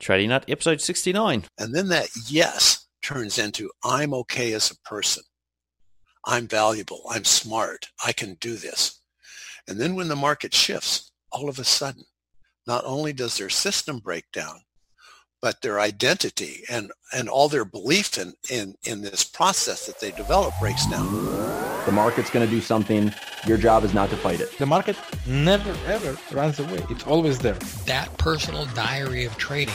Trading Nut, episode 69. And then that yes turns into I'm okay as a person. I'm valuable. I'm smart. I can do this. And then when the market shifts, all of a sudden, not only does their system break down, but their identity and, and all their belief in, in, in this process that they develop breaks down. The market's going to do something. Your job is not to fight it. The market never ever runs away. It's always there. That personal diary of trading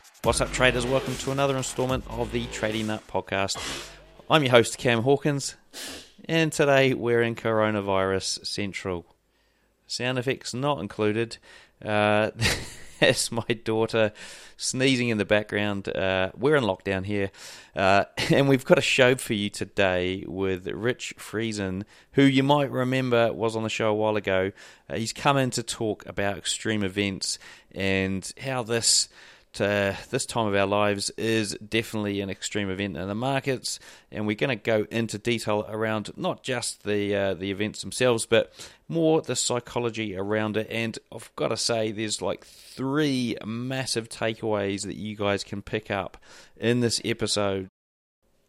What's up, traders? Welcome to another installment of the Trading Nut podcast. I'm your host, Cam Hawkins, and today we're in Coronavirus Central. Sound effects not included. Uh, that's my daughter sneezing in the background. Uh, we're in lockdown here, uh, and we've got a show for you today with Rich Friesen, who you might remember was on the show a while ago. Uh, he's come in to talk about extreme events and how this uh, this time of our lives is definitely an extreme event in the markets, and we're going to go into detail around not just the uh, the events themselves, but more the psychology around it. And I've got to say, there's like three massive takeaways that you guys can pick up in this episode.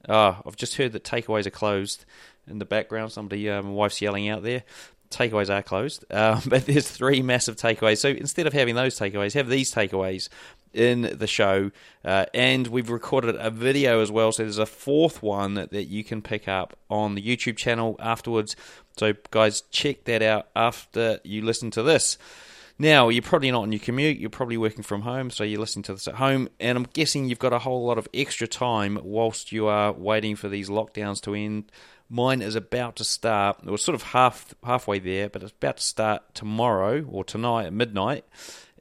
Ah, I've just heard that takeaways are closed in the background. Somebody, uh, my wife's yelling out there takeaways are closed, um, but there's three massive takeaways. So instead of having those takeaways, have these takeaways in the show. Uh, and we've recorded a video as well. So there's a fourth one that you can pick up on the YouTube channel afterwards. So, guys, check that out after you listen to this. Now, you're probably not on your commute, you're probably working from home, so you're listening to this at home, and I'm guessing you've got a whole lot of extra time whilst you are waiting for these lockdowns to end. Mine is about to start. It was sort of half halfway there, but it's about to start tomorrow or tonight at midnight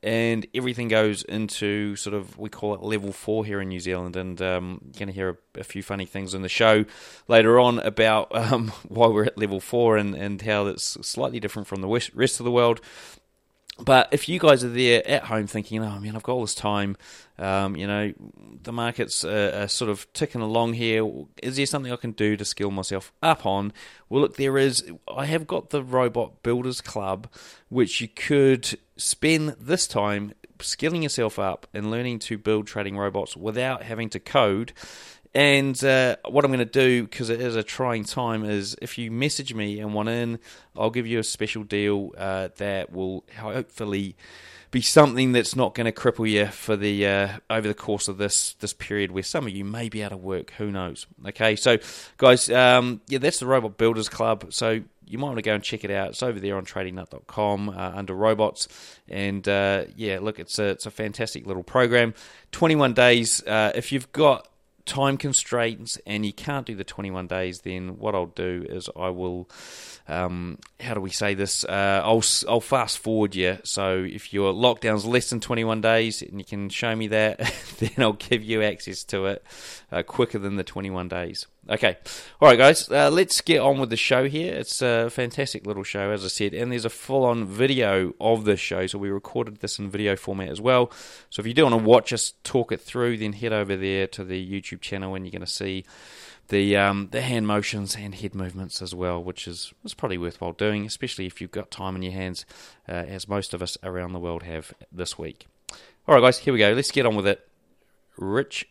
and everything goes into sort of we call it level four here in New Zealand, and um, you're going to hear a, a, few funny things in the show later on about um, why we're at level four and and how it's slightly different from the rest of the world. But if you guys are there at home thinking, oh man, I've got all this time, um, you know, the market's are sort of ticking along here. Is there something I can do to skill myself up on? Well, look, there is. I have got the Robot Builders Club, which you could spend this time skilling yourself up and learning to build trading robots without having to code. And uh, what I'm going to do, because it is a trying time, is if you message me and want in, I'll give you a special deal uh, that will hopefully be something that's not going to cripple you for the uh, over the course of this this period where some of you may be out of work. Who knows? Okay, so guys, um, yeah, that's the Robot Builders Club. So you might want to go and check it out. It's over there on tradingnut.com uh, under robots. And uh, yeah, look, it's a, it's a fantastic little program. 21 days. Uh, if you've got time constraints and you can't do the 21 days, then what I'll do is I will, um, how do we say this? Uh, I'll, I'll fast forward you. So if your lockdown's less than 21 days and you can show me that, then I'll give you access to it uh, quicker than the 21 days. Okay. All right, guys, uh, let's get on with the show here. It's a fantastic little show, as I said, and there's a full on video of this show. So we recorded this in video format as well. So if you do want to watch us talk it through, then head over there to the YouTube channel and you're going to see the um, the hand motions and head movements as well, which is, is probably worthwhile doing, especially if you've got time in your hands, uh, as most of us around the world have this week. All right, guys, here we go. Let's get on with it. Rich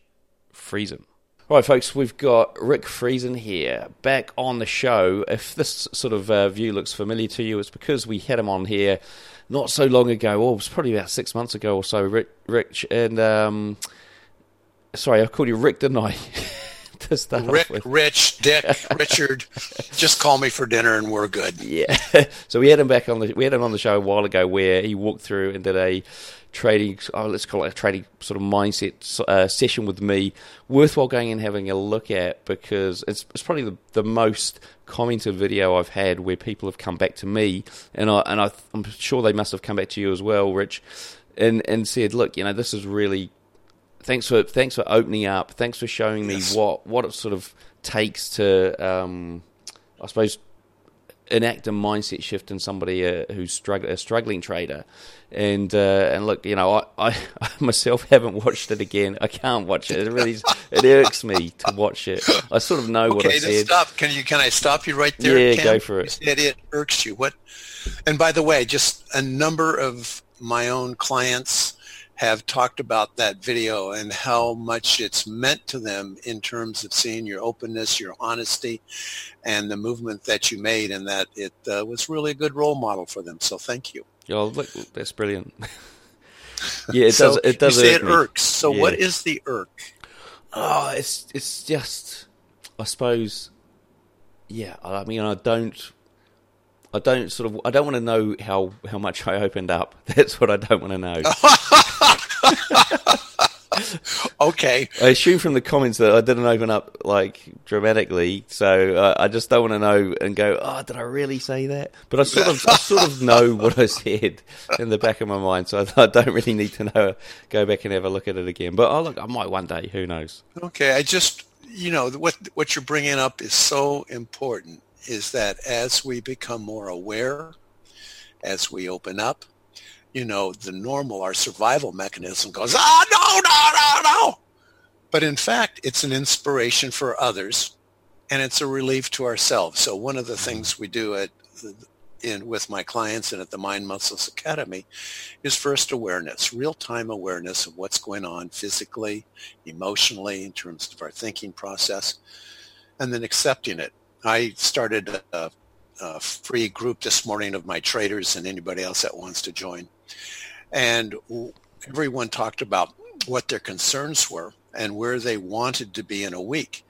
Friesen. All right, folks, we've got Rick Friesen here back on the show. If this sort of uh, view looks familiar to you, it's because we had him on here not so long ago. It was probably about six months ago or so. Rich, and um, sorry, I called you Rick, didn't I? to start Rick, Rich, Dick, Richard. Just call me for dinner and we're good. Yeah. so we had him back on the we had him on the show a while ago where he walked through and did a trading, oh, let's call it a trading sort of mindset uh, session with me, worthwhile going and having a look at because it's, it's probably the, the most commented video I've had where people have come back to me, and I and I, I'm sure they must have come back to you as well, Rich, and and said, look, you know, this is really thanks for thanks for opening up. Thanks for showing me yes. what what it sort of takes to, um, I suppose, enact a mindset shift in somebody uh, who's strugg- a struggling trader. And uh, and look, you know, I, I myself haven't watched it again. I can't watch it. It really it irks me to watch it. I sort of know okay, what I said. Stop. Can you can I stop you right there? Yeah, Cam? go for it. You said it irks you. What? And by the way, just a number of my own clients have talked about that video and how much it's meant to them in terms of seeing your openness, your honesty, and the movement that you made, and that it uh, was really a good role model for them. So thank you. Oh, look, that's brilliant. yeah, it so does. It does. You say it irks. So Yeah. what is the irk? Oh, it's it's just, I suppose, yeah. I mean, I don't, I don't sort of, I don't want to know how how much I opened up. That's what I don't want to know. okay. I assume from the comments that I didn't open up like dramatically, so uh, I just don't want to know and go, oh, did I really say that? But I sort of, I sort of know what I said in the back of my mind, so I, I don't really need to know. Go back and have a look at it again. But oh, look, I might one day. Who knows? Okay, I just, you know, what what you're bringing up is so important. Is that as we become more aware, as we open up, you know, the normal, our survival mechanism goes, ah, no, no, no, no. But in fact, it's an inspiration for others, and it's a relief to ourselves. So one of the things we do at in with my clients and at the Mind Muscles Academy is first awareness, real-time awareness of what's going on physically, emotionally, in terms of our thinking process, and then accepting it. I started a, a free group this morning of my traders and anybody else that wants to join. And everyone talked about what their concerns were and where they wanted to be in a week.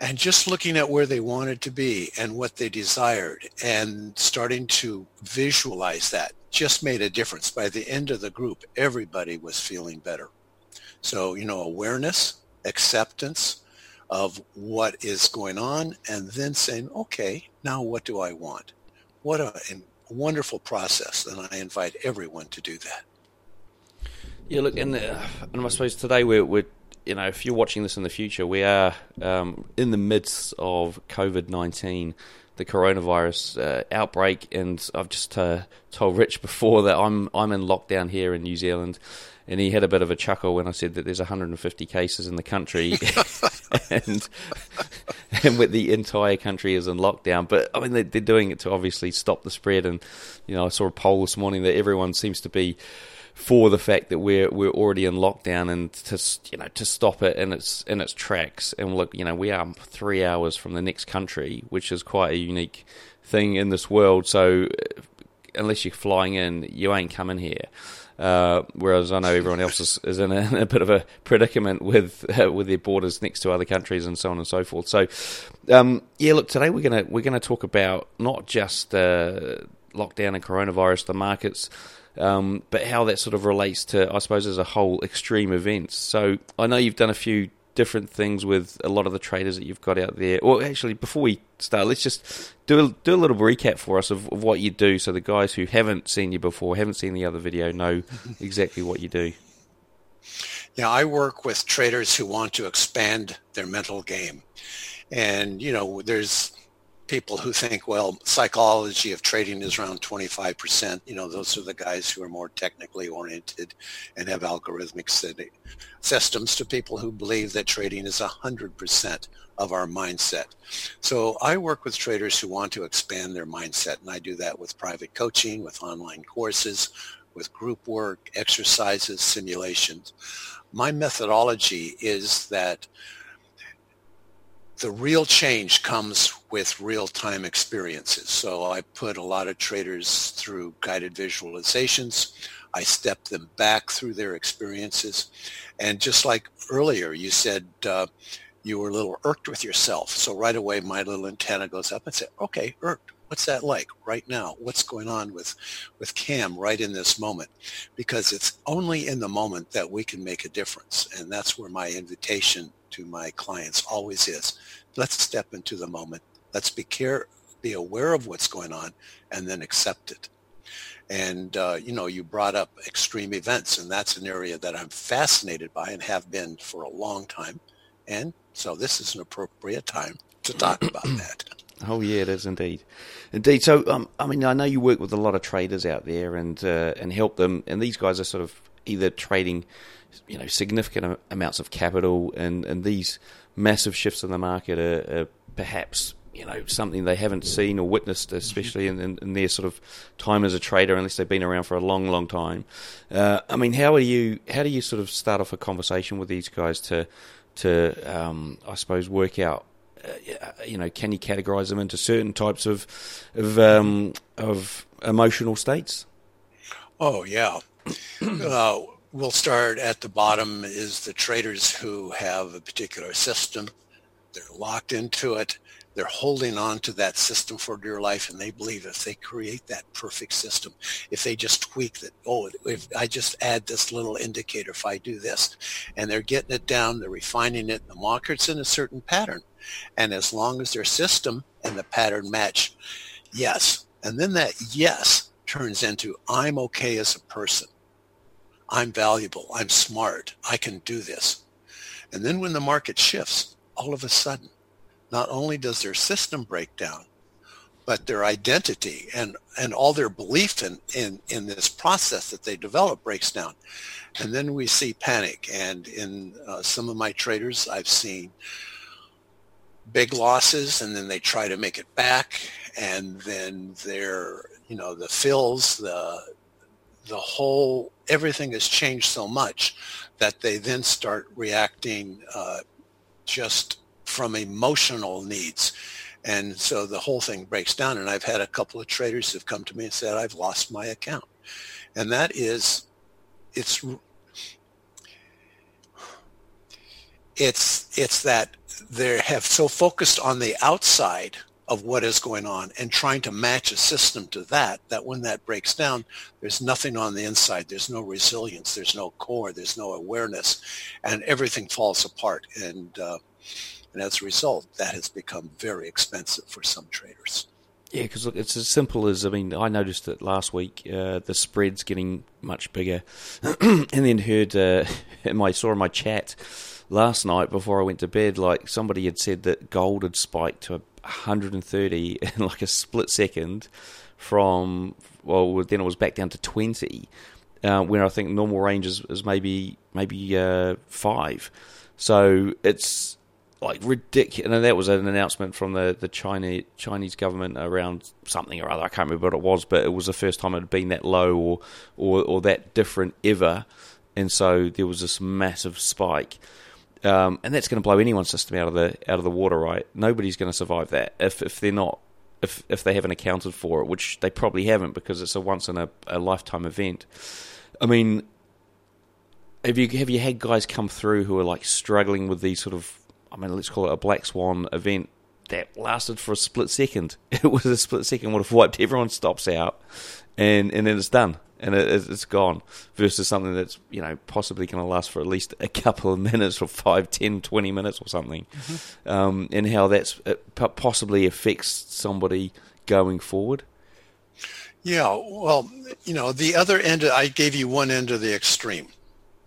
And just looking at where they wanted to be and what they desired and starting to visualize that just made a difference. By the end of the group, everybody was feeling better. So, you know, awareness, acceptance of what is going on, and then saying, okay, now what do I want? What a wonderful process, and I invite everyone to do that. Yeah, look, and, uh, and I suppose today we're, we're, you know, if you're watching this in the future, we are um, in the midst of COVID 19, the coronavirus uh, outbreak, and I've just uh, told Rich before that I'm I'm in lockdown here in New Zealand, and he had a bit of a chuckle when I said that there's 150 cases in the country, and and with the entire country is in lockdown. But I mean, they, they're doing it to obviously stop the spread, and you know, I saw a poll this morning that everyone seems to be for the fact that we're we're already in lockdown and to you know to stop it in its in its tracks. And look you know we are three hours from the next country which is quite a unique thing in this world. So uh, unless you're flying in you ain't coming here uh, whereas I know everyone else is, is in, a, in, a, bit of a predicament with uh, with their borders next to other countries and so on and so forth. So, um, yeah, look, today we're gonna we're gonna talk about not just uh, lockdown and coronavirus, the markets, um, but how that sort of relates to, I suppose, as a whole, extreme events. So I know you've done a few different things with a lot of the traders that you've got out there. Well, actually, before we start, let's just do a, do a little recap for us of, of what you do, so the guys who haven't seen you before, haven't seen the other video, know exactly what you do. Yeah, I work with traders who want to expand their mental game. And, you know, there's people who think, well, psychology of trading is around 25%. You know, those are the guys who are more technically oriented and have algorithmic systems to people who believe that trading is 100% of our mindset. So I work with traders who want to expand their mindset, and I do that with private coaching, with online courses, with group work, exercises, simulations. My methodology is that the real change comes with real-time experiences. So I put a lot of traders through guided visualizations. I step them back through their experiences. And just like earlier, you said uh, you were a little irked with yourself. So right away, my little antenna goes up and say, okay, irked. What's that like right now? What's going on with, with Cam right in this moment? Because it's only in the moment that we can make a difference. And that's where my invitation to my clients always is. Let's step into the moment. Let's be care, be aware of what's going on and then accept it. And, uh, you know, you brought up extreme events, and that's an area that I'm fascinated by and have been for a long time. And so this is an appropriate time to talk about that. Oh yeah, it is indeed, indeed. So um, I mean, I know you work with a lot of traders out there and uh, and help them, and these guys are sort of either trading, you know, significant amounts of capital, and and these massive shifts in the market are, are perhaps you know something they haven't seen or witnessed, especially in, in, in, their sort of time as a trader, unless they've been around for a long, long time. Uh, I mean, how are you? How do you sort of start off a conversation with these guys to to um, I suppose work out uh, you know, can you categorize them into certain types of of um, of emotional states? Oh yeah. uh, we'll start at the bottom. Is the traders who have a particular system? They're locked into it they're holding on to that system for dear life and they believe if they create that perfect system if they just tweak that oh if i just add this little indicator if i do this and they're getting it down they're refining it the market's in a certain pattern and as long as their system and the pattern match yes and then that yes turns into i'm okay as a person i'm valuable i'm smart i can do this and then when the market shifts all of a sudden not only does their system break down, but their identity and, and all their belief in, in, in this process that they develop breaks down. And then we see panic. And in uh, some of my traders, I've seen big losses and then they try to make it back. And then they're, you know, the fills, the, the whole, everything has changed so much that they then start reacting uh, just from emotional needs. And so the whole thing breaks down. And I've had a couple of traders who've come to me and said, I've lost my account. And that is, it's, it's, it's that they have so focused on the outside of what is going on and trying to match a system to that, that when that breaks down, there's nothing on the inside. There's no resilience. There's no core. There's no awareness and everything falls apart. And, uh, and as a result, that has become very expensive for some traders. Yeah, because look, it's as simple as I mean, I noticed that last week uh, the spread's getting much bigger, and then heard uh, my saw in my chat last night before I went to bed, like somebody had said that gold had spiked to 130 in like a split second from well, then it was back down to 20, uh, where I think normal range is, is maybe maybe uh, five. So it's like ridiculous. And that was an announcement from the the Chinese Chinese government around something or other. I can't remember what it was, but it was the first time it had been that low or or, or that different ever. And so there was this massive spike. Um, and that's going to blow anyone's system out of the out of the water, right? Nobody's going to survive that if if they're not if if they haven't accounted for it, which they probably haven't because it's a once in a, a lifetime event. I mean, have you have you had guys come through who are like struggling with these sort of I mean, let's call it a black swan event that lasted for a split second. It was a split second would have wiped everyone's stops out, and and then it's done and it, it's gone. Versus something that's you know possibly going to last for at least a couple of minutes or five, ten, twenty minutes or something, mm-hmm. um, and how that's possibly affects somebody going forward. Yeah, well, you know, the other end. I gave you one end of the extreme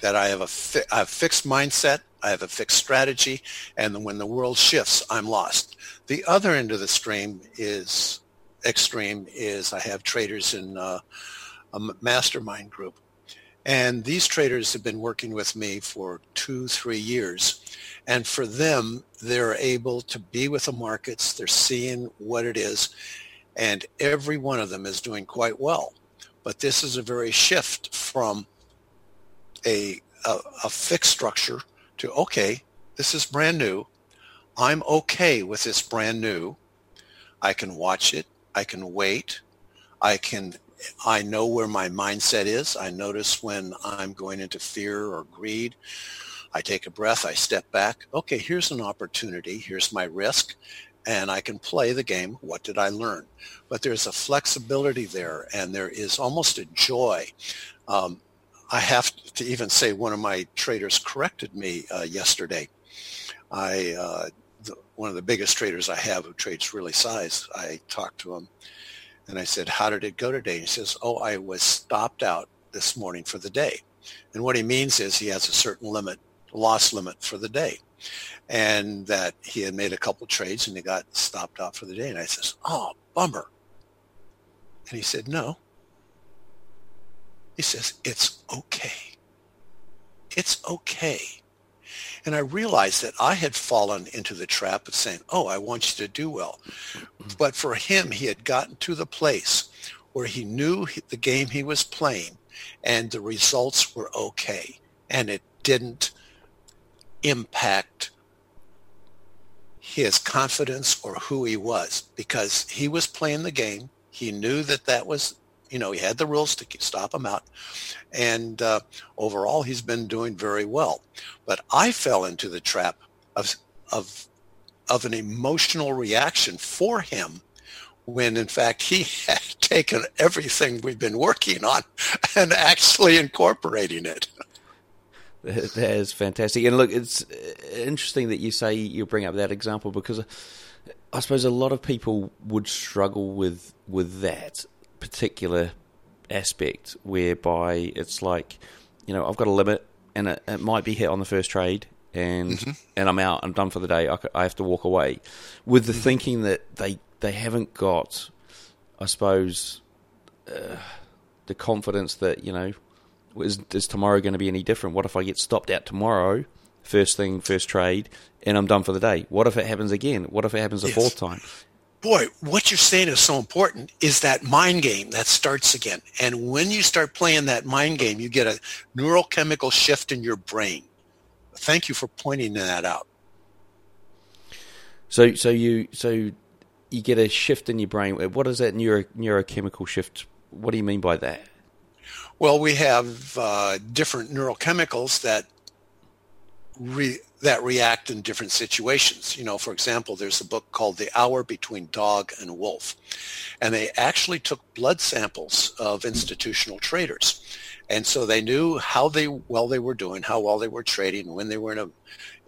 that I have a, fi- I have fixed mindset I have a fixed strategy, and when the world shifts, I'm lost. The other end of the stream is extreme. Is I have traders in uh, a mastermind group, and these traders have been working with me for two, three years, and for them, they're able to be with the markets. They're seeing what it is, and every one of them is doing quite well. But this is a very shift from a, a, a fixed structure to, okay, this is brand new. I'm okay with this brand new. I can watch it. I can wait. I can, I know where my mindset is. I notice when I'm going into fear or greed. I take a breath. I step back. Okay, here's an opportunity. Here's my risk. And I can play the game. What did I learn? But there's a flexibility there and there is almost a joy. Um, I have to even say one of my traders corrected me uh, yesterday. I uh, the, one of the biggest traders I have who trades really size. I talked to him, And I said, how did it go today? He says, oh, I was stopped out this morning for the day. And what he means is he has a certain limit, loss limit for the day. And that he had made a couple trades and he got stopped out for the day. And I says, oh, bummer. And he said, no. He says, it's okay. It's okay. And I realized that I had fallen into the trap of saying, oh, I want you to do well. But for him, he had gotten to the place where he knew the game he was playing and the results were okay. And it didn't impact his confidence or who he was because he was playing the game. He knew that that was, you know, he had the rules to stop him out. And uh, overall, he's been doing very well. But I fell into the trap of, of, of an emotional reaction for him when in fact he had taken everything we've been working on and actually incorporating it. That is fantastic. And look, it's interesting that you say you bring up that example because I suppose a lot of people would struggle with with that particular aspect whereby it's like, you know, I've got a limit and it, it might be hit on the first trade and mm-hmm. and I'm out, I'm done for the day, I, I have to walk away. With the mm-hmm. thinking that they, they haven't got, I suppose, uh, the confidence that, you know, is, is tomorrow going to be any different? What if I get stopped out tomorrow, first thing, first trade, and I'm done for the day? What if it happens again? What if it happens a yes. fourth time? Boy, what you're saying is so important is that mind game that starts again. And when you start playing that mind game, you get a neurochemical shift in your brain. Thank you for pointing that out. So, so you, so you get a shift in your brain. What is that neuro, neurochemical shift? What do you mean by that? Well, we have uh, different neurochemicals that re- that react in different situations. You know, for example, there's a book called The Hour Between Dog and Wolf, and they actually took blood samples of institutional traders, and so they knew how they well they were doing, how well they were trading, when they were in a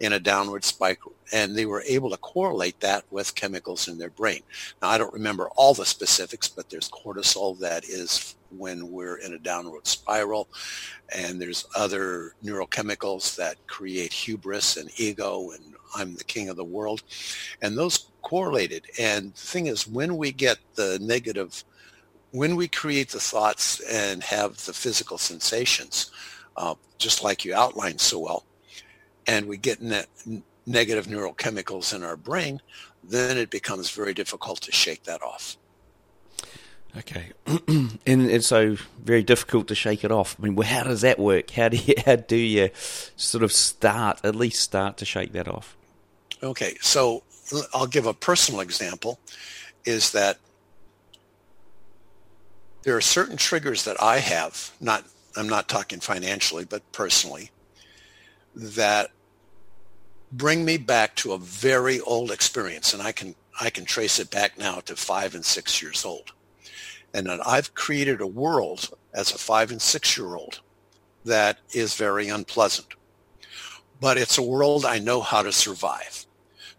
in a downward spike, and they were able to correlate that with chemicals in their brain. Now, I don't remember all the specifics, but there's cortisol that is when we're in a downward spiral. And there's other neurochemicals that create hubris and ego and I'm the king of the world. And those correlated. And the thing is, when we get the negative, when we create the thoughts and have the physical sensations, uh, just like you outlined so well, and we get ne- negative neurochemicals in our brain, then it becomes very difficult to shake that off. Okay, and it's so very difficult to shake it off. I mean, how does that work? How do you how do you sort of start at least start to shake that off? Okay, so I'll give a personal example. Is that there are certain triggers that I have. Not I'm not talking financially, but personally, that bring me back to a very old experience, and I can I can trace it back now to five and six years old and that I've created a world as a five and six year old that is very unpleasant. But it's a world I know how to survive.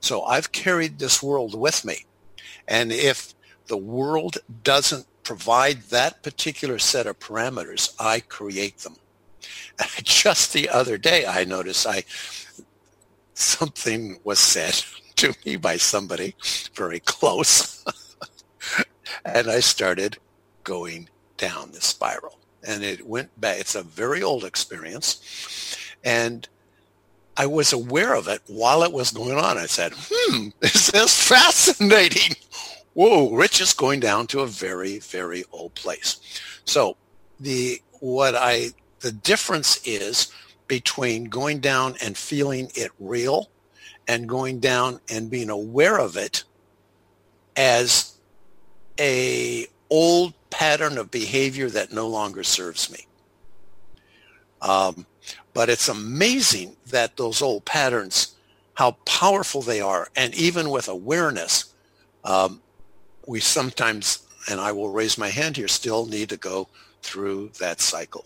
So I've carried this world with me. And if the world doesn't provide that particular set of parameters, I create them. Just the other day, I noticed I something was said to me by somebody very close. and I started going down this spiral. And it went back. It's a very old experience. And I was aware of it while it was going on. I said, hmm, this is fascinating. Whoa, Rich is going down to a very, very old place. So the what I the difference is between going down and feeling it real and going down and being aware of it as a old pattern of behavior that no longer serves me. Um, but it's amazing that those old patterns, how powerful they are, and even with awareness, um, we sometimes, and I will raise my hand here, still need to go through that cycle.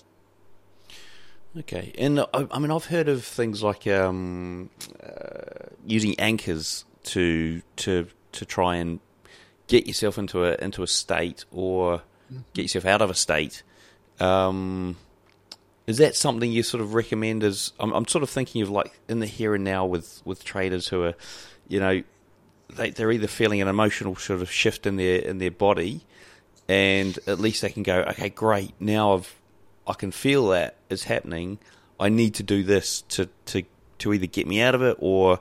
Okay, and uh, I mean I've heard of things like um, uh, using anchors to to to try and get yourself into a into a state or get yourself out of a state. Um, is that something you sort of recommend? As I'm, I'm sort of thinking of like in the here and now with with traders who are, you know, they, they're either feeling an emotional sort of shift in their in their body, and at least they can go, okay, great, now I've I can feel that is happening. I need to do this to to to either get me out of it or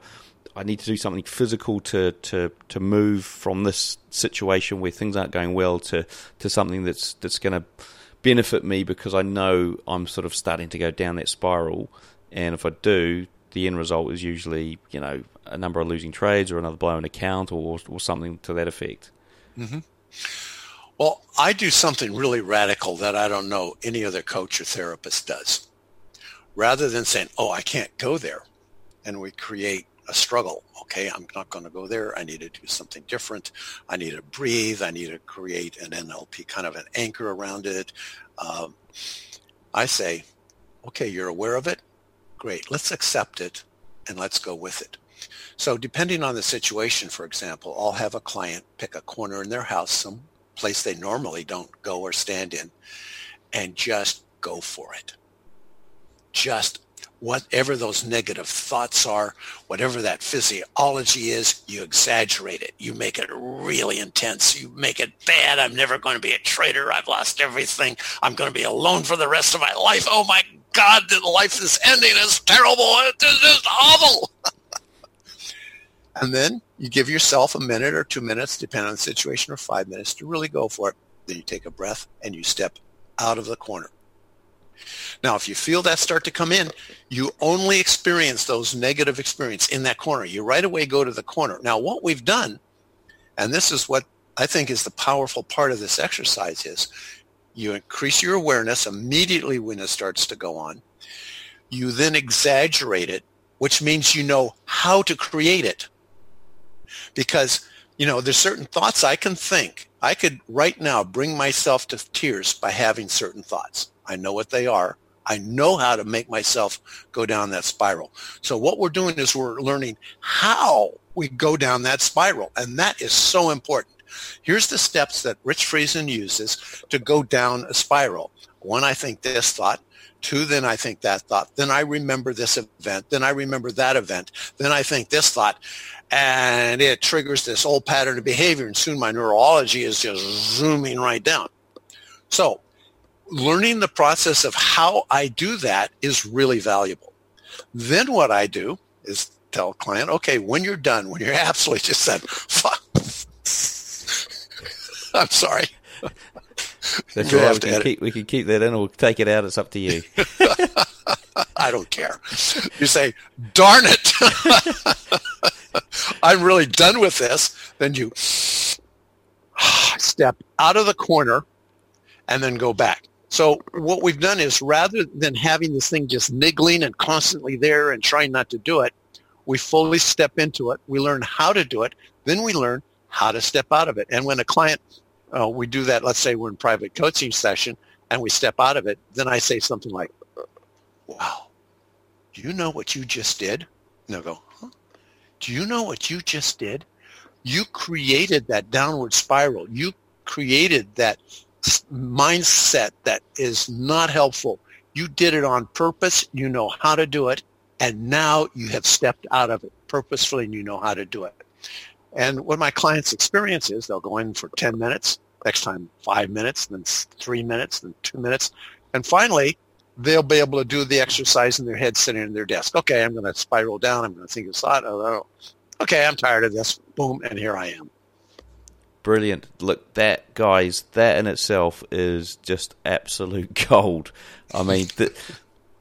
I need to do something physical to, to, to move from this situation where things aren't going well to, to something that's that's going to benefit me because I know I'm sort of starting to go down that spiral. And if I do, the end result is usually you know a number of losing trades or another blown account or or something to that effect. Mm-hmm. Well, I do something really radical that I don't know any other coach or therapist does. Rather than saying, "Oh, I can't go there," and we create a struggle. Okay, I'm not going to go there. I need to do something different. I need to breathe. I need to create an NLP kind of an anchor around it. Um, I say, okay, you're aware of it. Great. Let's accept it and let's go with it. So depending on the situation, for example, I'll have a client pick a corner in their house, some place they normally don't go or stand in, and just go for it. Just whatever those negative thoughts are, whatever that physiology is, you exaggerate it. You make it really intense. You make it bad. I'm never going to be a trader. I've lost everything. I'm going to be alone for the rest of my life. Oh my God, life is ending. It's terrible. It's just awful. and then you give yourself a minute or two minutes, depending on the situation, or five minutes to really go for it. Then you take a breath and you step out of the corner. Now, if you feel that start to come in, you only experience those negative experience in that corner. You right away go to the corner. Now, what we've done, and this is what I think is the powerful part of this exercise is you increase your awareness immediately when it starts to go on. You then exaggerate it, which means you know how to create it. Because, you know, there's certain thoughts I can think. I could right now bring myself to tears by having certain thoughts. I know what they are. I know how to make myself go down that spiral. So what we're doing is we're learning how we go down that spiral. And that is so important. Here's the steps that Rich Friesen uses to go down a spiral. One, I think this thought. Two, then I think that thought. Then I remember this event. Then I remember that event. Then I think this thought. And it triggers this old pattern of behavior. And soon my neurology is just zooming right down. So learning the process of how I do that is really valuable. Then what I do is tell a client, okay, when you're done, when you're absolutely just said, fuck, I'm sorry. That's right. We can, keep, we can keep that in or take it out. It's up to you. I don't care. You say, darn it. I'm really done with this. Then you step out of the corner and then go back. So what we've done is rather than having this thing just niggling and constantly there and trying not to do it, we fully step into it. We learn how to do it. Then we learn how to step out of it. And when a client, uh, we do that, let's say we're in private coaching session and we step out of it, then I say something like, wow, do you know what you just did? And they'll go? Do you know what you just did? You created that downward spiral. You created that mindset that is not helpful. You did it on purpose. You know how to do it. And now you have stepped out of it purposefully and you know how to do it. And what my clients experience is they'll go in for 10 minutes, next time five minutes, then three minutes, then two minutes. And finally, they'll be able to do the exercise in their head sitting in their desk. Okay, I'm going to spiral down. I'm going to think of thought. Oh, okay, I'm tired of this. Boom, and here I am brilliant. Look, that guys, that in itself is just absolute gold. I mean, th-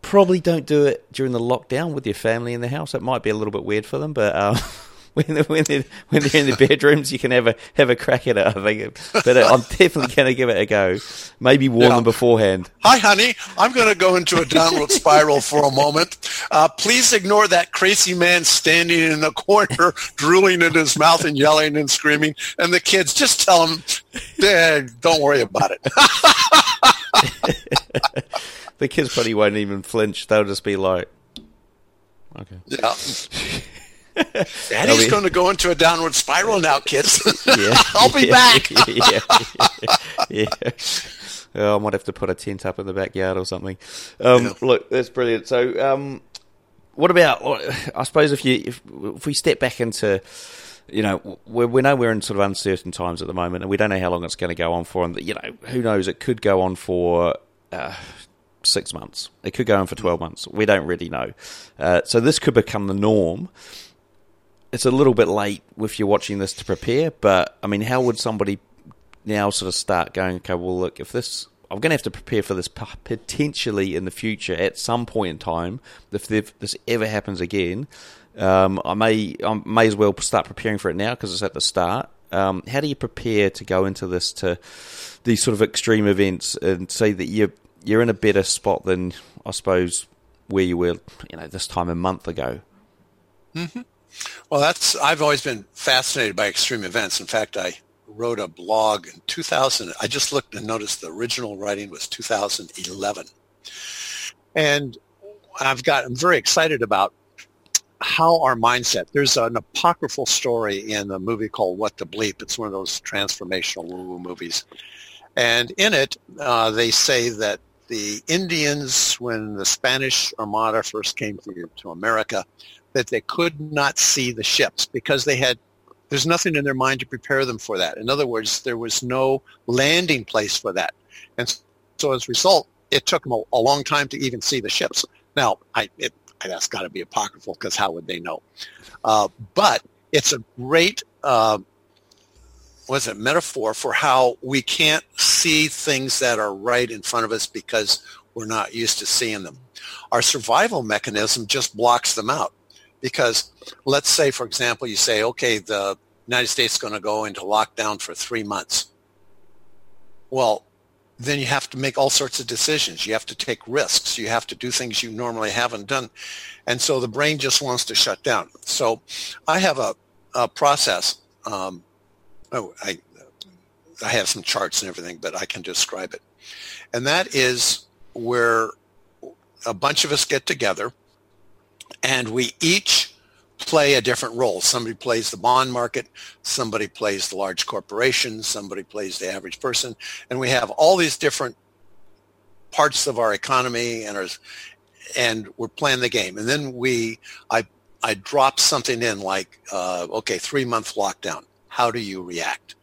probably don't do it during the lockdown with your family in the house. It might be a little bit weird for them, but. Uh, when they're, when they're, when they're in the bedrooms, you can have a have a crack at it. I think, but uh, I'm definitely going to give it a go. Maybe warn yeah. them beforehand. Hi, honey. I'm going to go into a downward spiral for a moment. Uh, please ignore that crazy man standing in the corner, drooling in his mouth and yelling and screaming. And the kids, just tell him, Dad, don't worry about it. the kids probably won't even flinch. They'll just be like, okay. Yeah. Daddy's be- going to go into a downward spiral now, kids. Yeah. I'll be Yeah, back. yeah, yeah. Oh, I might have to put a tent up in the backyard or something. Um, Look, that's brilliant. So, um, what about? I suppose if you if, if we step back into, you know, we, we know we're in sort of uncertain times at the moment, and we don't know how long it's going to go on for. And you know, who knows? It could go on for. Uh, Six months. It could go on for twelve months. We don't really know. Uh, so this could become the norm it's a little bit late if you're watching this to prepare, but I mean, how would somebody now sort of start going, okay, well, look, if this, I'm going to have to prepare for this potentially in the future at some point in time. If this ever happens again, um, I may I may as well start preparing for it now because it's at the start. Um, how do you prepare to go into this to these sort of extreme events and say that you're you're in a better spot than I suppose where you were, you know, this time a month ago? hmm Well, that's I've always been fascinated by extreme events. In fact, I wrote a blog in 2000. I just looked and noticed the original writing was 2011, and I've got I'm very excited about how our mindset. There's an apocryphal story in a movie called What the Bleep. It's one of those transformational woo-woo movies, and in it uh, they say that the Indians, when the Spanish Armada first came to, to America, that they could not see the ships because they had there's nothing in their mind to prepare them for that. In other words, there was no landing place for that. And so as a result, it took them a, a long time to even see the ships. Now, I, it, that's got to be apocryphal because how would they know? Uh, but it's a great, uh, was it metaphor for how we can't see things that are right in front of us because we're not used to seeing them. Our survival mechanism just blocks them out because let's say, for example, you say, okay, the United States is going to go into lockdown for three months. Well, then you have to make all sorts of decisions. You have to take risks. You have to do things you normally haven't done. And so the brain just wants to shut down. So I have a, a process. Um, oh, I, I have some charts and everything, but I can describe it. And that is where a bunch of us get together and we each play a different role. Somebody plays the bond market, somebody plays the large corporation, somebody plays the average person, and we have all these different parts of our economy and our, and we're playing the game. And then we, I, I drop something in like, uh, okay, three month lockdown. How do you react?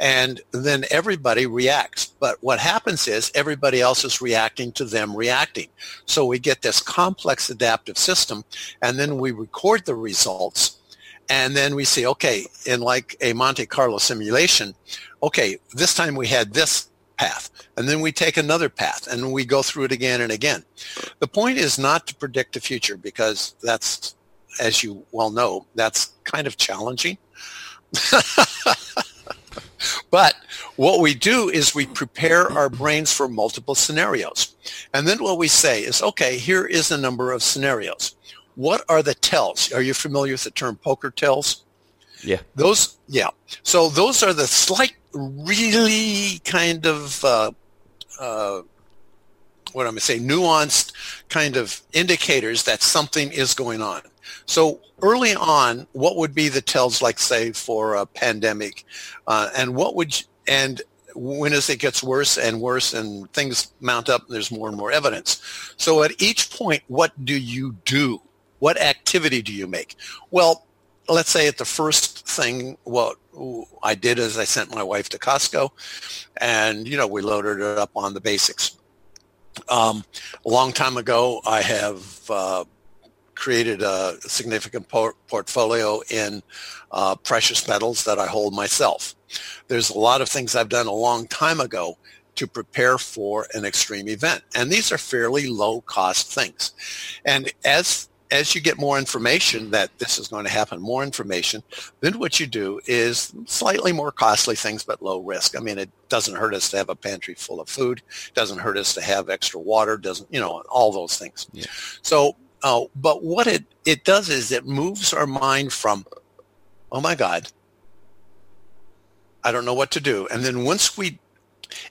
And then everybody reacts. But what happens is everybody else is reacting to them reacting. So we get this complex adaptive system and then we record the results and then we see, okay, in like a Monte Carlo simulation, okay, this time we had this path and then we take another path and we go through it again and again. The point is not to predict the future because that's, as you well know, that's kind of challenging. But what we do is we prepare our brains for multiple scenarios. And then what we say is, okay, here is a number of scenarios. What are the tells? Are you familiar with the term poker tells? Yeah. Those, yeah. So those are the slight, really kind of, uh, uh, what I'm going to say, nuanced kind of indicators that something is going on. So early on, what would be the tells, like say for a pandemic, uh, and what would you, and when as it gets worse and worse and things mount up, there's more and more evidence. So at each point, what do you do? What activity do you make? Well, let's say at the first thing, what I did is I sent my wife to Costco, and you know we loaded it up on the basics. Um, a long time ago, I have. Uh, created a significant por- portfolio in uh, precious metals that I hold myself. There's a lot of things I've done a long time ago to prepare for an extreme event. And these are fairly low cost things. And as as you get more information that this is going to happen, more information, then what you do is slightly more costly things, but low risk. I mean, it doesn't hurt us to have a pantry full of food. Doesn't hurt us to have extra water. Doesn't, you know, all those things. Yeah. So uh, but what it, it does is it moves our mind from, oh my God, I don't know what to do. And then once we,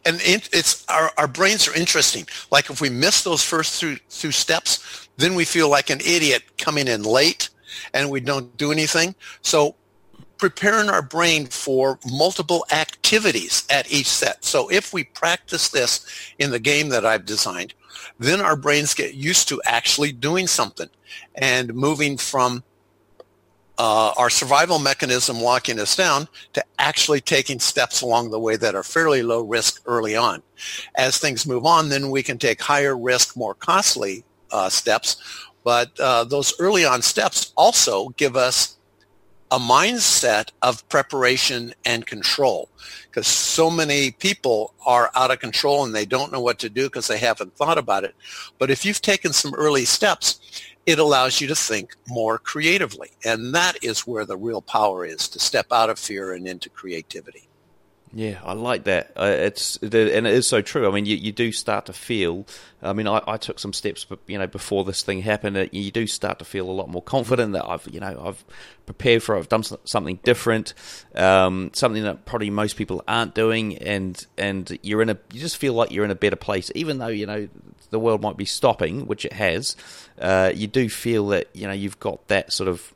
and it, it's our, our brains are interesting. Like if we miss those first two, two steps, then we feel like an idiot coming in late and we don't do anything. So preparing our brain for multiple activities at each set. So if we practice this in the game that I've designed, then our brains get used to actually doing something and moving from uh, our survival mechanism locking us down to actually taking steps along the way that are fairly low risk early on. As things move on, then we can take higher risk, more costly uh, steps. But uh, those early on steps also give us a mindset of preparation and control because so many people are out of control and they don't know what to do because they haven't thought about it. But if you've taken some early steps, it allows you to think more creatively. And that is where the real power is to step out of fear and into creativity. Yeah, I like that. Uh, it's and it is so true. I mean, you, you do start to feel. I mean, I, I took some steps, you know, before this thing happened. Uh, you do start to feel a lot more confident that I've, you know, I've prepared for. I've done something different, um, something that probably most people aren't doing, and and you're in a. You just feel like you're in a better place, even though you know the world might be stopping, which it has. Uh, you do feel that you know you've got that sort of,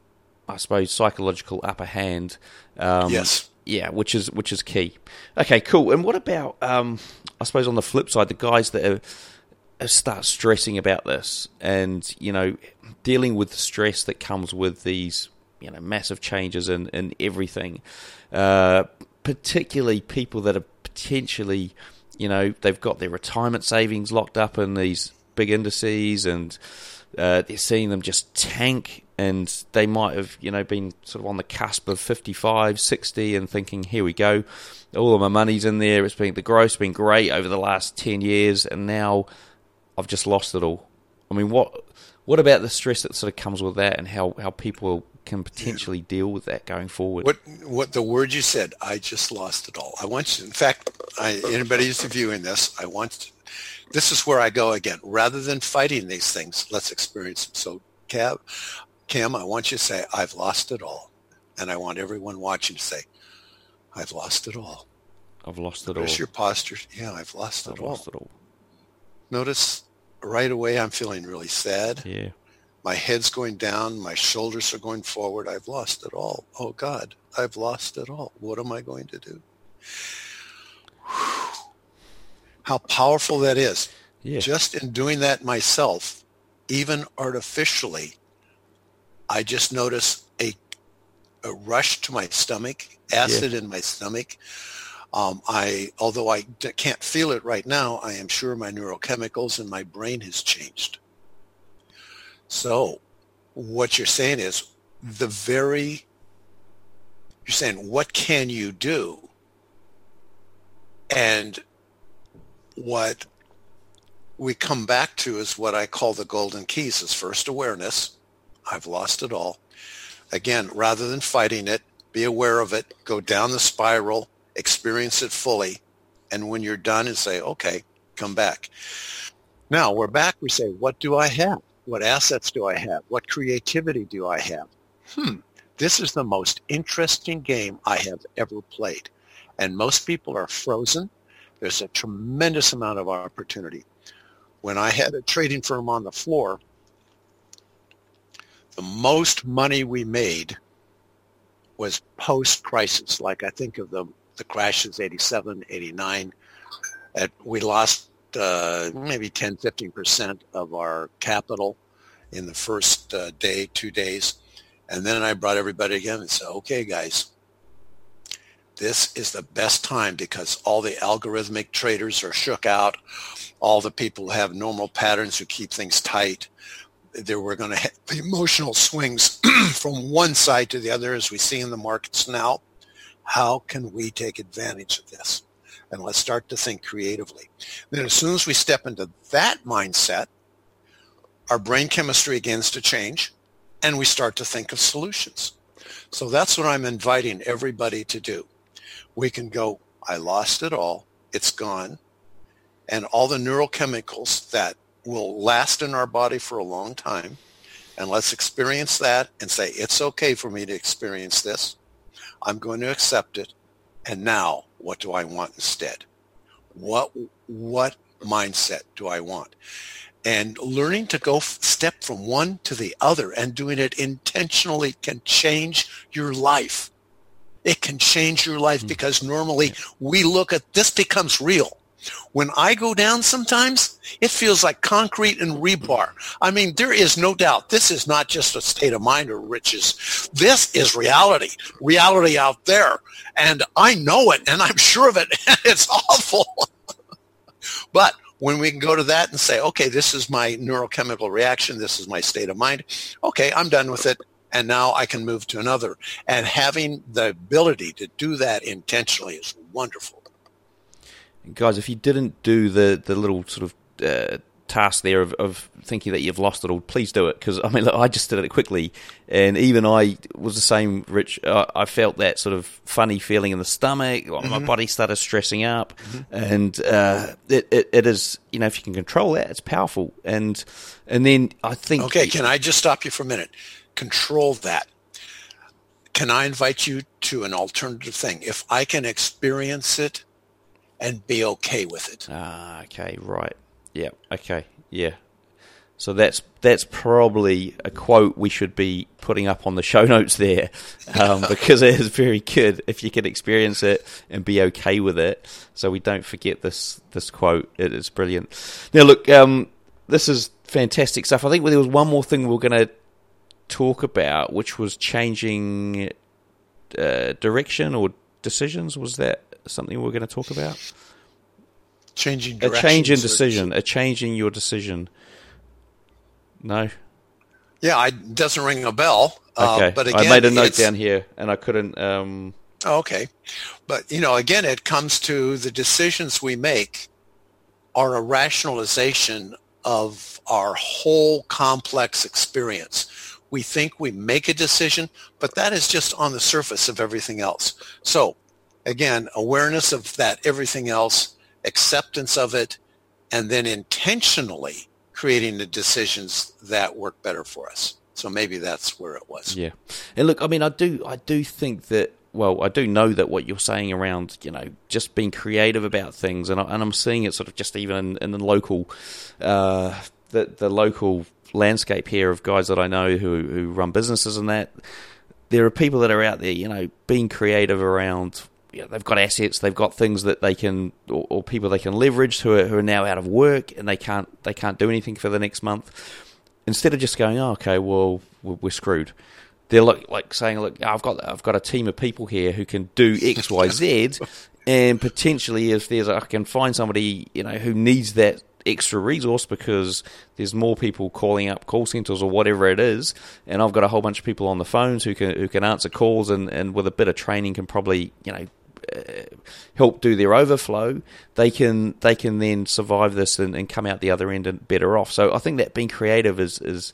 I suppose, psychological upper hand. Um, yes yeah, which is which is key. Okay, cool. And what about um, I suppose on the flip side, the guys that are, are start stressing about this, and you know, dealing with the stress that comes with these you know massive changes in in everything. Uh, particularly people that are potentially, you know, they've got their retirement savings locked up in these big indices, and uh, they're seeing them just tank and they might have you know been sort of on the cusp of 55 60 and thinking here we go. All of my money's in there. It's been the growth's been great over the last 10 years and now i've just lost it all. I mean what what about the stress that sort of comes with that and how how people can potentially deal with that going forward? What what the word you said i just lost it all. I want you in fact I, anybody who's viewing this i want this is where i go again. Rather than fighting these things let's experience them. So Cam, Cam, I want you to say, I've lost it all. And I want everyone watching to say, I've lost it all. I've lost it Notice all. your posture. Yeah, I've lost I've it all. it all. Notice right away I'm feeling really sad. Yeah. My head's going down. My shoulders are going forward. I've lost it all. Oh God, I've lost it all. What am I going to do? How powerful that is. Yeah. Just in doing that myself, even artificially, I just notice a, a rush to my stomach, acid yeah. in my stomach. Um, I, although I d- can't feel it right now, I am sure my neurochemicals and my brain has changed. So, what you're saying is the very, you're saying, what can you do? And what we come back to is what I call the golden keys is first awareness, I've lost it all. Again, rather than fighting it, be aware of it, go down the spiral, experience it fully, and when you're done and say, okay, come back. Now we're back. We say, what do I have? What assets do I have? What creativity do I have? Hmm, this is the most interesting game I have ever played. And most people are frozen. There's a tremendous amount of opportunity. When I had a trading firm on the floor, the most money we made was post-crisis. Like I think of the the crashes 87, 89. At, we lost uh, maybe 10, 15% of our capital in the first uh, day, two days. And then I brought everybody again and said, okay, guys, this is the best time because all the algorithmic traders are shook out. All the people have normal patterns who keep things tight there were going to have emotional swings from one side to the other as we see in the markets now. How can we take advantage of this? And let's start to think creatively. Then as soon as we step into that mindset, our brain chemistry begins to change and we start to think of solutions. So that's what I'm inviting everybody to do. We can go, I lost it all. It's gone. And all the neurochemicals that will last in our body for a long time. And let's experience that and say, it's okay for me to experience this. I'm going to accept it. And now what do I want instead? What, what mindset do I want? And learning to go step from one to the other and doing it intentionally can change your life. It can change your life hmm. because normally we look at this becomes real. When I go down sometimes, it feels like concrete and rebar. I mean, there is no doubt this is not just a state of mind or riches. This is reality, reality out there. And I know it and I'm sure of it. And it's awful. but when we can go to that and say, okay, this is my neurochemical reaction. This is my state of mind. Okay, I'm done with it. And now I can move to another. And having the ability to do that intentionally is wonderful guys, if you didn't do the the little sort of uh, task there of, of, thinking that you've lost it all, please do it because I mean, look, I just did it quickly, and even I was the same. Rich, uh, I felt that sort of funny feeling in the stomach. Mm-hmm. My body started stressing up, mm-hmm. and uh, it, it, it is you know if you can control that, it's powerful. And and then I think okay, can I just stop you for a minute? Control that. Can I invite you to an alternative thing? If I can experience it and be okay with it. Ah, okay, right. Yeah, okay, yeah. So that's that's probably a quote we should be putting up on the show notes there, um, because it is very good if you can experience it and be okay with it. So we don't forget this this quote. It is brilliant. Now, look, um, this is fantastic stuff. I think there was one more thing we are going to talk about, which was changing uh, direction or decisions. Was that something we're going to talk about? Changing a change in decision, a change in your decision. No. Yeah, it doesn't ring a bell. Uh, okay, uh, but again, I made a note down here, and I couldn't. Um... Oh, okay, but you know, again, it comes to the decisions we make are a rationalization of our whole complex experience. We think we make a decision, but that is just on the surface of everything else. So again, awareness of that everything else, acceptance of it, and then intentionally creating the decisions that work better for us. So maybe that's where it was. Yeah. And look, I mean, I do, I do think that. Well, I do know that what you're saying around, you know, just being creative about things, and, I, and I'm seeing it sort of just even in, in the local, uh, the the local landscape here of guys that I know who who run businesses and that. There are people that are out there, you know, being creative around you know, they've got assets, they've got things that they can, or, or, people they can leverage who are, who are now out of work and they can't they can't do anything for the next month. Instead of just going, oh, okay, well we're, screwed. They're like, like saying, look, I've got I've got a team of people here who can do X, Y, Z, and potentially if there's I can find somebody you know who needs that extra resource because there's more people calling up call centers or whatever it is, and I've got a whole bunch of people on the phones who can who can answer calls and, and with a bit of training can probably you know help do their overflow, they can they can then survive this and, and, come out the other end and better off. So I think that being creative is is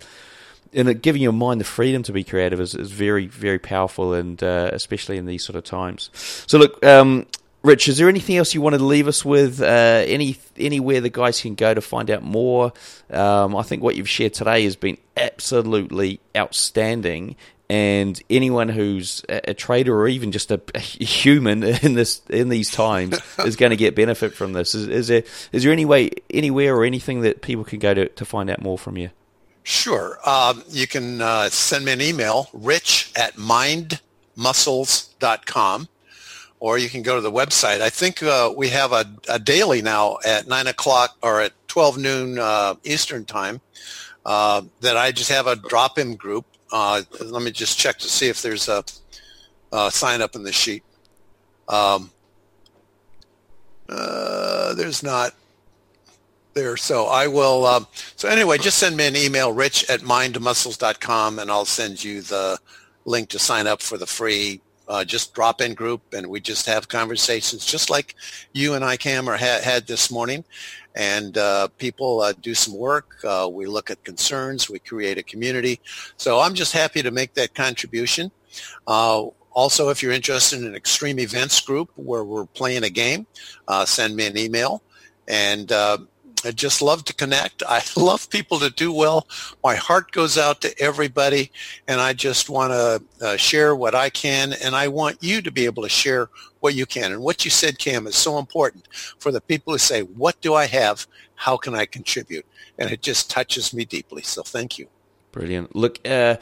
and giving your mind the freedom to be creative is, is very very powerful and uh, especially in these sort of times. So look. Um, Rich, is there anything else you wanted to leave us with? Uh, any anywhere the guys can go to find out more? Um, I think what you've shared today has been absolutely outstanding, and anyone who's a, trader or even just a, a, human in this in these times is going to get benefit from this. Is, is, there is there any way anywhere or anything that people can go to to find out more from you? Sure, um, you can uh, send me an email, rich at mindmuscles.com, or you can go to the website. I think uh, we have a, a, daily now at nine o'clock or at twelve noon uh, Eastern time. Uh, that I just have a drop-in group uh, let me just check to see if there's a, a sign up in the sheet. Um, uh, there's not there. So I will. Um, so anyway, just send me an email, rich at mindmuscles.com, and I'll send you the link to sign up for the free uh, just drop in group. And we just have conversations just like you and I, Cam, or ha- had this morning and uh, people uh, do some work. Uh, we look at concerns. We create a community. So I'm just happy to make that contribution. Uh, also, if you're interested in an extreme events group where we're playing a game, uh, send me an email. And I just love to connect. I love people to do well. My heart goes out to everybody, and I just want to uh, share what I can, and I want you to be able to share what you can. And what you said, Cam, is so important for the people who say, what do I have? How can I contribute? And it just touches me deeply. So thank you. Brilliant. Look, uh,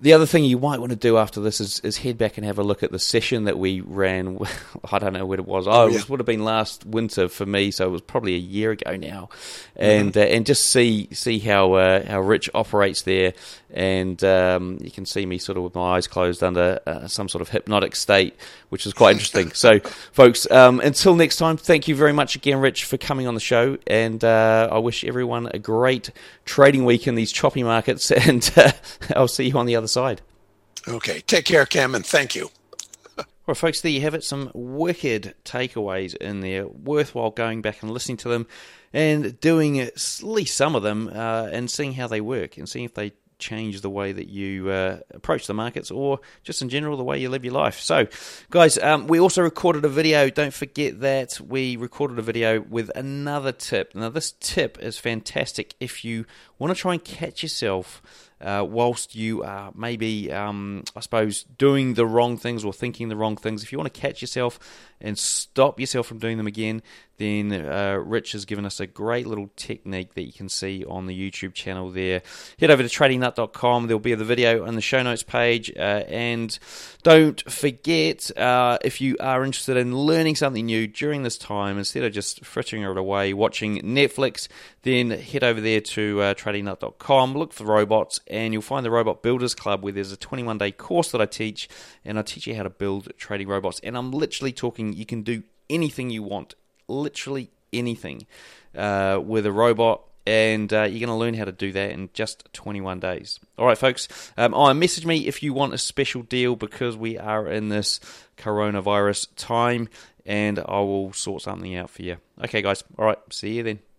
the other thing you might want to do after this is, is, head back and have a look at the session that we ran. I don't know when it was. Oh, oh yeah. it would have been last winter for me, so it was probably a year ago now, and mm-hmm. uh, and just see see how uh, how Rich operates there, and um, you can see me sort of with my eyes closed under uh, some sort of hypnotic state, which is quite interesting. so, folks, um, until next time, thank you very much again, Rich, for coming on the show, and uh, I wish everyone a great trading week in these choppy markets. and uh, I'll see you on the other side. Okay. Take care, Cam, and thank you. Well, folks, there you have it. Some wicked takeaways in there. Worthwhile going back and listening to them and doing at least some of them uh, and seeing how they work and seeing if they change the way that you uh, approach the markets or just in general the way you live your life. So, guys, um, we also recorded a video. Don't forget that we recorded a video with another tip. Now, this tip is fantastic if you want to try and catch yourself uh, whilst you are maybe, um, I suppose, doing the wrong things or thinking the wrong things. If you want to catch yourself and stop yourself from doing them again, then uh, Rich has given us a great little technique that you can see on the YouTube channel there. Head over to tradingnut.com. There'll be the video on the show notes page. Uh, and don't forget, uh, if you are interested in learning something new during this time, instead of just frittering it away watching Netflix, then head over there to uh, tradingnut.com, look for robots, and you'll find the Robot Builders Club where there's a 21 day course that I teach, and I teach you how to build trading robots. And I'm literally talking, you can do anything you want literally anything uh, with a robot. And uh, you're going to learn how to do that in just 21 days. All right, folks. Um, oh, message me if you want a special deal because we are in this coronavirus time, and I will sort something out for you. Okay, guys. All right. See you then.